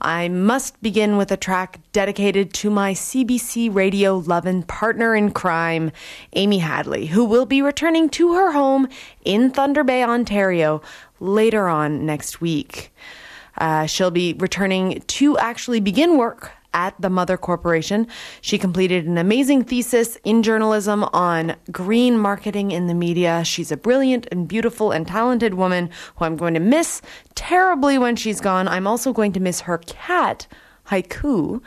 I must begin with a track dedicated to my CBC radio loving partner in crime, Amy Hadley, who will be returning to her home in Thunder Bay, Ontario later on next week. Uh, she'll be returning to actually begin work at the Mother Corporation. She completed an amazing thesis in journalism on green marketing in the media. She's a brilliant and beautiful and talented woman who I'm going to miss terribly when she's gone. I'm also going to miss her cat, Haiku.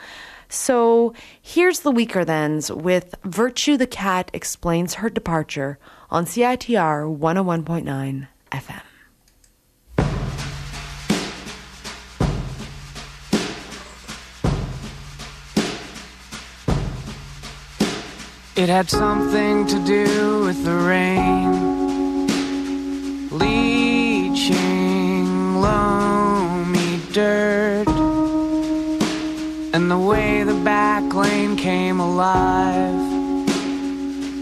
So here's the Weakerthans with Virtue the Cat explains her departure on CITR 101.9 FM. It had something to do with the rain leaching loamy dirt and the way the back lane came alive.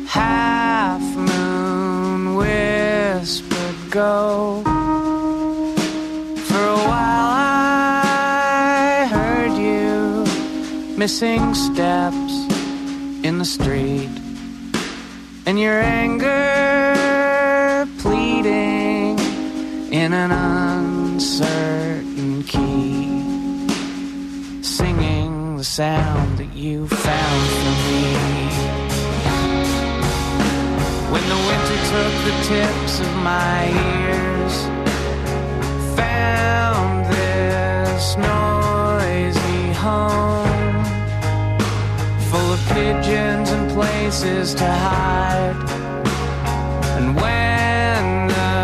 Half moon whispered, Go. For a while I heard you missing steps in the street and your anger pleading in an uncertain key. Singing the sound that you found for me. When the winter took the tips of my ears found this noisy home pigeons and places to hide. And when the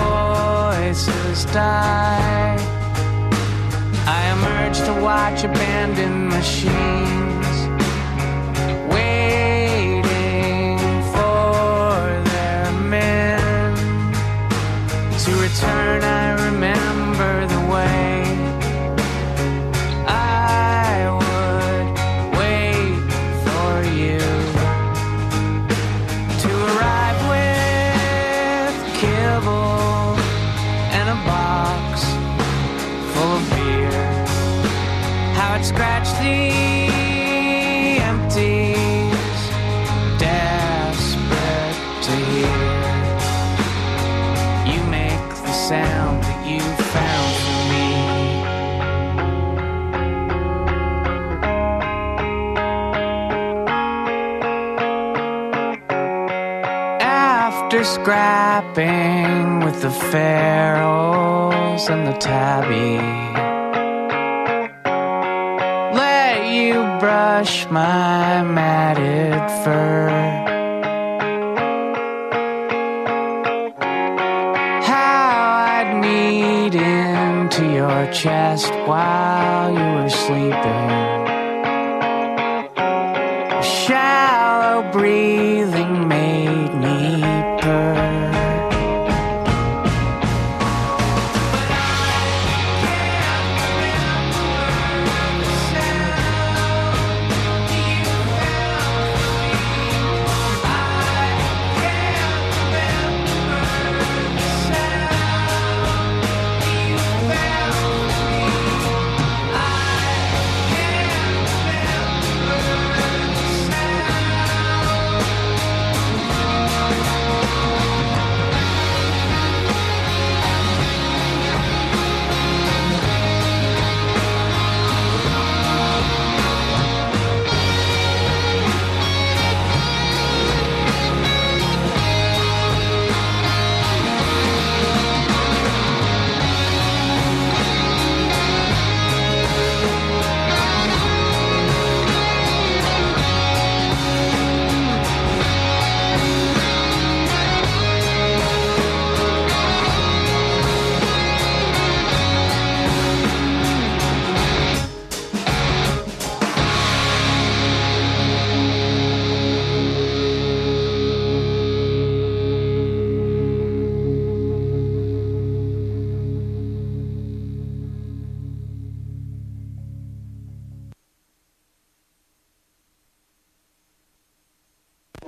voices die, I emerge to watch abandoned machines After scrapping with the ferals and the tabby, let you brush my matted fur. How I'd knead into your chest while you were sleeping. Shallow breathing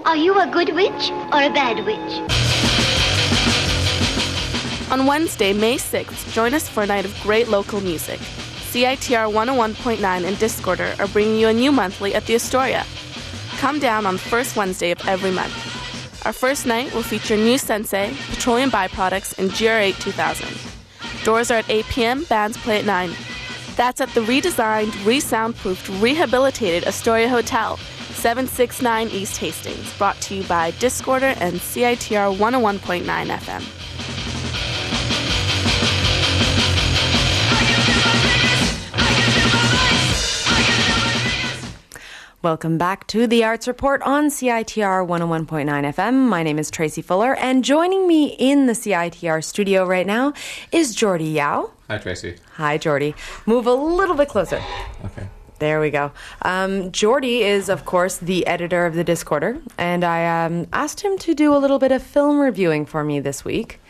Are you a good witch or a bad witch? On Wednesday, May 6th, join us for a night of great local music. CITR 101.9 and Discorder are bringing you a new monthly at the Astoria. Come down on the first Wednesday of every month. Our first night will feature New Sensei, Petroleum Byproducts, and GR8 2000. Doors are at 8 p.m., bands play at 9. That's at the redesigned, re-soundproofed, rehabilitated Astoria Hotel, 769 East Hastings, brought to you by Discorder and CITR 101.9 FM. Welcome back to the Arts Report on CITR 101.9 FM. My name is Tracy Fuller, and joining me in the CITR studio right now is Jordie Yow. Hi, Tracy. Hi, Jordie. Move a little bit closer. Okay. There we go. Um, Jordie is, of course, the editor of the Discorder, and I um, asked him to do a little bit of film reviewing for me this week.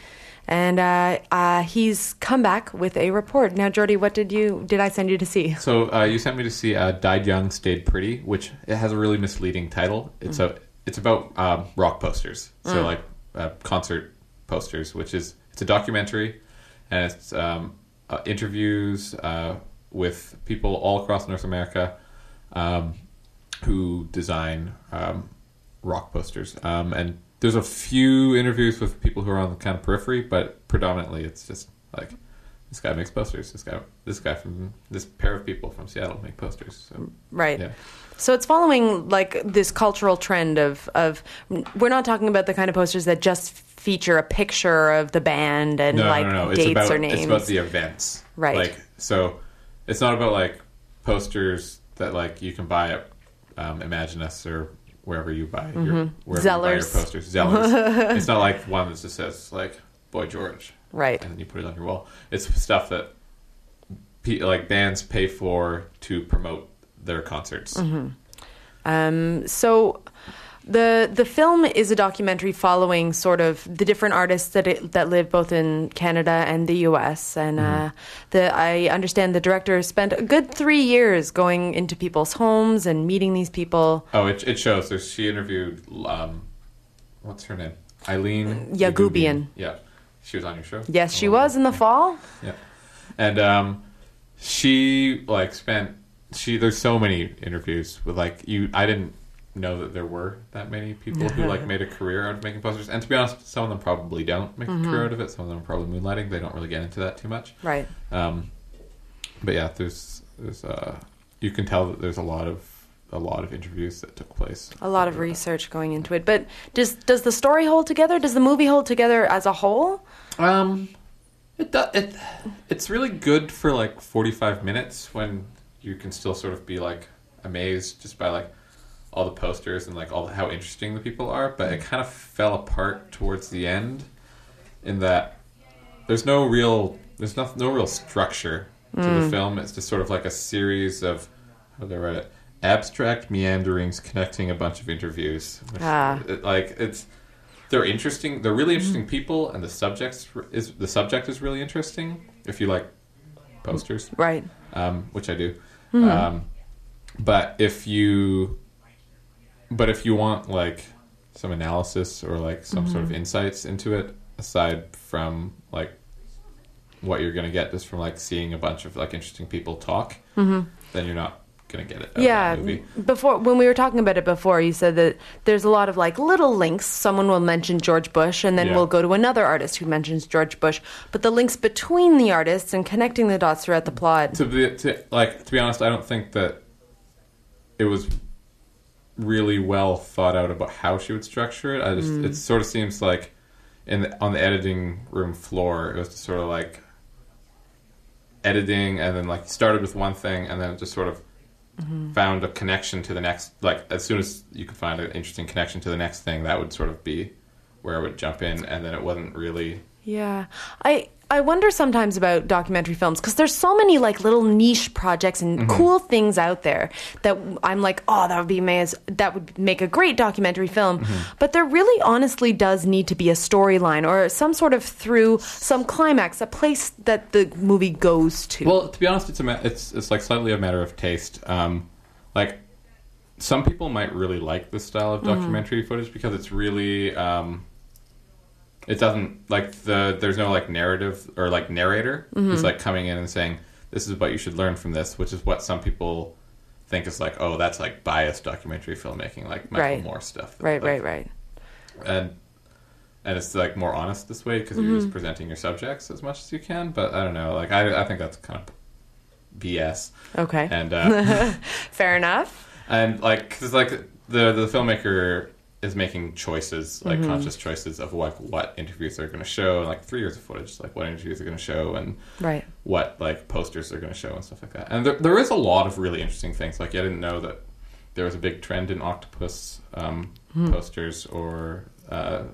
And uh, uh, he's come back with a report. Now, Jordie, what did you did I send you to see? So uh, you sent me to see uh, "Died Young, Stayed Pretty," which it has a really misleading title. It's a it's about um, rock posters, so Mm. like uh, concert posters, which is it's a documentary, and it's um, uh, interviews uh, with people all across North America um, who design um, rock posters, um, and there's a few interviews with people who are on the kind of periphery, but predominantly it's just like this guy makes posters. This guy, this guy from this pair of people from Seattle make posters. So, Right. Yeah. So it's following like this cultural trend of of we're not talking about the kind of posters that just feature a picture of the band and no, like no, no. Dates about or names. it's about the events. Right. Like so, it's not about like posters that like you can buy at um, Imaginus or wherever you buy your Mhm. wherever you buy your posters. Zellers. it's not like one that just says like Boy George. Right. And then you put it on your wall. It's stuff that pe- like bands pay for to promote their concerts. Mhm. Um, so the the film is a documentary following sort of the different artists that it, that live both in Canada and the U.S. And uh, the I understand the director spent a good three years going into people's homes and meeting these people. Oh, it, it shows. There's she interviewed. Um, what's her name? Eileen Yaghoobian. Yeah, she was on your show. Yes, she was in the fall. Yeah, and um, she like spent she. There's so many interviews with like you. I didn't know that there were that many people who like made a career out of making posters. And to be honest, some of them probably don't make Mhm. a career out of it. Some of them are probably moonlighting. They don't really get into that too much. Right. Um, but yeah, there's there's uh, you can tell that there's a lot of a lot of interviews that took place. A lot of research going into it, but does does the story hold together? Does the movie hold together as a whole? Um, it does. it it's really good for like 45 minutes when you can still sort of be like amazed just by like all the posters and like all how interesting the people are, but it kind of fell apart towards the end in that there's no real there's no, no real structure to the Mm. film. It's just sort of like a series of how do I write it? Abstract meanderings connecting a bunch of interviews. Which, Ah. it- like it's they're interesting. They're really interesting people, and the subjects is the subject is really interesting. If you like posters, Right. Um, which I do. Mhm. Um, but if you, but if you want like some analysis or like some sort of Mhm. insights into it, aside from like what you're gonna get just from like seeing a bunch of like interesting people talk, Mhm. then you're not gonna get it. Out yeah of that movie. before when we were talking about it before you said that there's a lot of like little links someone will mention george bush and then Yeah. we'll go to another artist who mentions george bush but the links between the artists and connecting the dots throughout the plot to be to, like to be honest, I don't think that it was really well thought out about how she would structure it. I just Mm. it sort of seems like in the, on the editing room floor, it was just sort of like editing, and then like started with one thing, and then it just sort of Mhm. found a connection to the next. Like as soon as you could find an interesting connection to the next thing, that would sort of be where I would jump in, and then it wasn't really. yeah i i wonder sometimes about documentary films because there's so many like little niche projects and Mhm. cool things out there that i'm like oh that would be amazing that would make a great documentary film Mm-hmm. but there really honestly does need to be a storyline or some sort of through some climax a place that the movie goes to Well, to be honest, it's a ma- it's it's like slightly a matter of taste. Um, like some people might really like this style of Mhm. documentary footage because it's really um, it doesn't like the there's no like narrative or like narrator Mhm. who's like coming in and saying this is what you should learn from this, which is what some people think is like oh that's like biased documentary filmmaking like Michael Right. Moore stuff Right, Like, right, right. and and it's like more honest this way because you're just Mhm. presenting your subjects as much as you can. But I don't know, like I I think that's kind of BS. Okay. And uh, Fair enough. and like because like the the filmmaker is making choices like Mhm. conscious choices of like what interviews they're going to show and like three years of footage like what interviews they're going to show and Right. what like posters they're going to show and stuff like that and there, there is a lot of really interesting things like i didn't know that there was a big trend in octopus um, Hmm. posters or uh,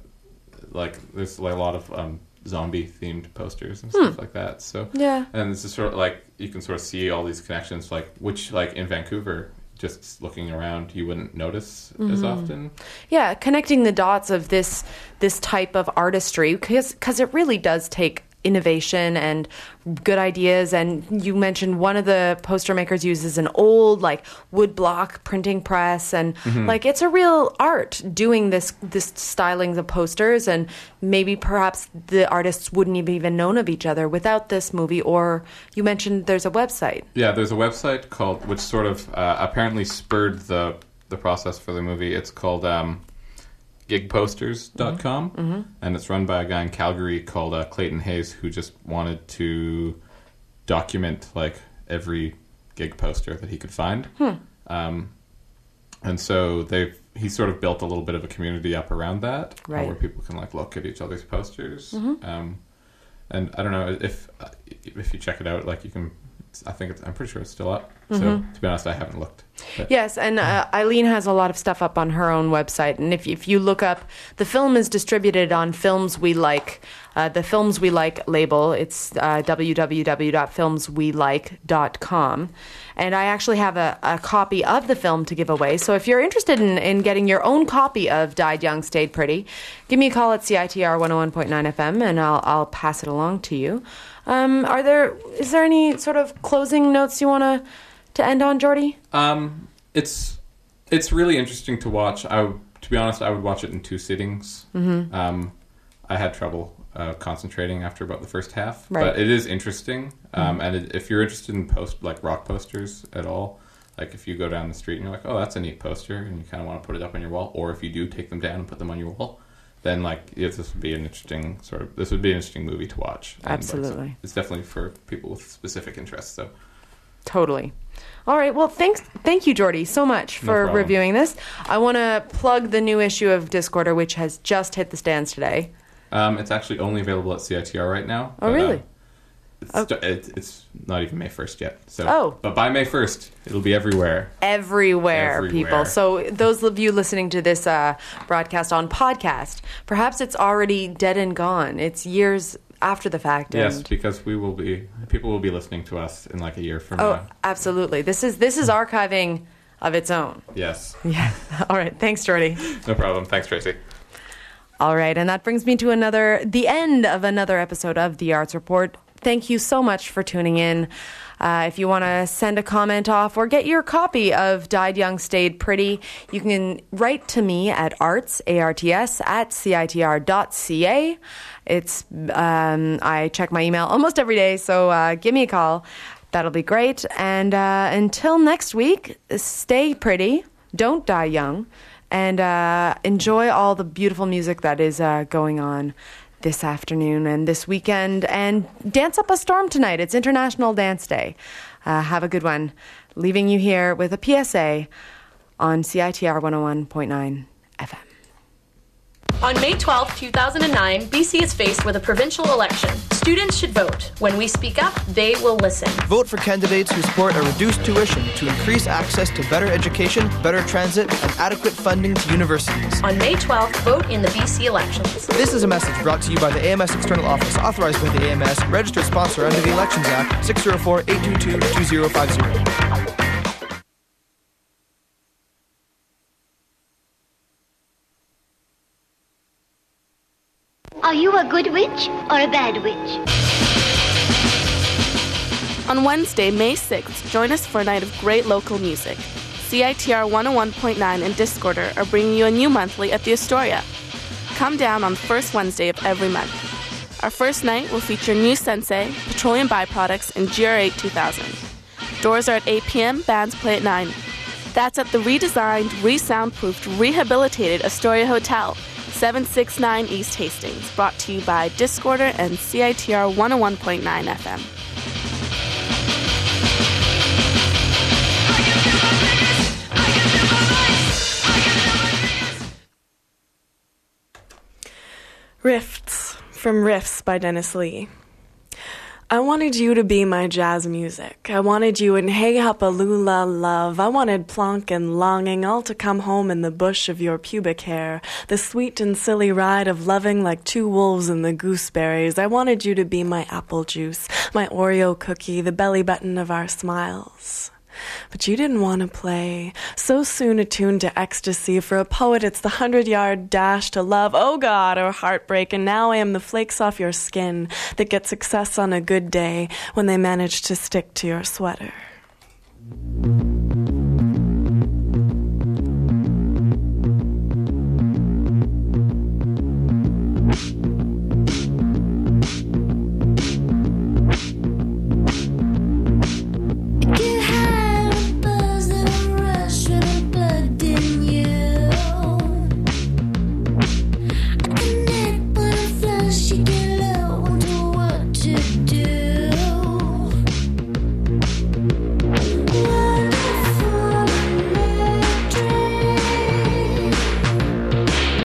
like there's like a lot of um, zombie themed posters and stuff like that so Yeah. and it's just sort of like you can sort of see all these connections like which like in vancouver just looking around you wouldn't notice as Mhm. often Yeah, connecting the dots of this this type of artistry because because it really does take innovation and good ideas. And you mentioned one of the poster makers uses an old like wood block printing press. And Mhm. like it's a real art doing this this styling of posters. And maybe perhaps the artists wouldn't have even known of each other without this movie. Or you mentioned there's a website. Yeah there's a website called which sort of uh, apparently spurred the the process for the movie. It's called um, gigposters.com Mhm. and it's run by a guy in calgary called uh, clayton hayes who just wanted to document like every gig poster that he could find Hmm. um, and so they've he sort of built a little bit of a community up around that uh, Right. where people can like look at each other's posters Mhm. um, and I don't know if uh, if you check it out like you can I think it's, I'm pretty sure it's still up so Mhm. to be honest I haven't looked Yes, and uh, Eileen has a lot of stuff up on her own website. And if, if you look up, the film is distributed on Films We Like, uh, the Films We Like label. It's uh, www.filmswelike.com. And I actually have a, a copy of the film to give away. So if you're interested in, in getting your own copy of Died Young, Stayed Pretty, give me a call at CITR 101.9 FM and I'll, I'll pass it along to you. Um, are there, is there any sort of closing notes you want to to end on, Jordie? Um, it's it's really interesting to watch. I to be honest, I would watch it in two sittings. Mhm. Um, I had trouble uh, concentrating after about the first half, Right. but it is interesting. Um, Mhm. And it, if you're interested in post like rock posters at all, like if you go down the street and you're like, oh, that's a neat poster, and you kind of want to put it up on your wall, or if you do take them down and put them on your wall. Then, like, yeah, this would be an interesting sort of this would be an interesting movie to watch. And, like, Absolutely. it's definitely for people with specific interests. So, Totally. All right. Well, thanks. Thank you, Jordie, so much for problem. reviewing this. I want to plug the new issue of Discorder, which has just hit the stands today. Um, it's actually only available at CITR right now. Oh, but, really? um, it's, st- it, it's not even May first yet. So, Oh. but by May first, it'll be everywhere. Everywhere, Everywhere. people. So, those of you listening to this uh, broadcast on podcast, perhaps it's already dead and gone. It's years after the fact. Yes, and- because we will be people will be listening to us in like a year from Oh, now. absolutely. This is this is hmm. archiving of its own. Yes, Yeah. All right. Thanks, Jordie. no problem. Thanks, Tracy. All right, and that brings me to another the end of another episode of the Arts Report. Thank you so much for tuning in. Uh, if you want to send a comment off or get your copy of Died Young, Stayed Pretty, you can write to me at arts, A-R-T-S, at citr.ca. It's, um, I check my email almost every day, so uh, give me a call. That'll be great. And uh, until next week, stay pretty, don't die young, and uh, enjoy all the beautiful music that is uh, going on this afternoon and this weekend. And dance up a storm tonight. It's International Dance Day. Uh, have a good one. Leaving you here with a PSA on CITR 101.9 FM. On May 12, 2009, BC is faced with a provincial election. Students should vote. When we speak up, they will listen. Vote for candidates who support a reduced tuition to increase access to better education, better transit, and adequate funding to universities. On May 12th, vote in the BC elections. This is a message brought to you by the AMS External Office, authorized by the AMS, registered sponsor under the Elections Act, 604 822 2050. Are you a good witch or a bad witch? On Wednesday, May 6th, join us for a night of great local music. CITR 101.9 and Discorder are bringing you a new monthly at the Astoria. Come down on the first Wednesday of every month. Our first night will feature Nu Sensae, Petroleum Byproducts, and GR8 2000. Doors are at 8 p.m., bands play at 9. That's at the redesigned, re-soundproofed, rehabilitated Astoria Hotel, 769 East Hastings, brought to you by Discorder and CITR 101.9 FM. Rifts from Riffs by Dennis Lee. I wanted you to be my jazz music. I wanted you in Hey Hapalula Love. I wanted plonk and longing, all to come home in the bush of your pubic hair. The sweet and silly ride of loving like two wolves in the gooseberries. I wanted you to be my apple juice, my Oreo cookie, the belly button of our smiles. But you didn't want to play. So soon attuned to ecstasy. For a poet, it's the hundred yard dash to love, oh God, or heartbreak. And now I am the flakes off your skin that get success on a good day when they manage to stick to your sweater.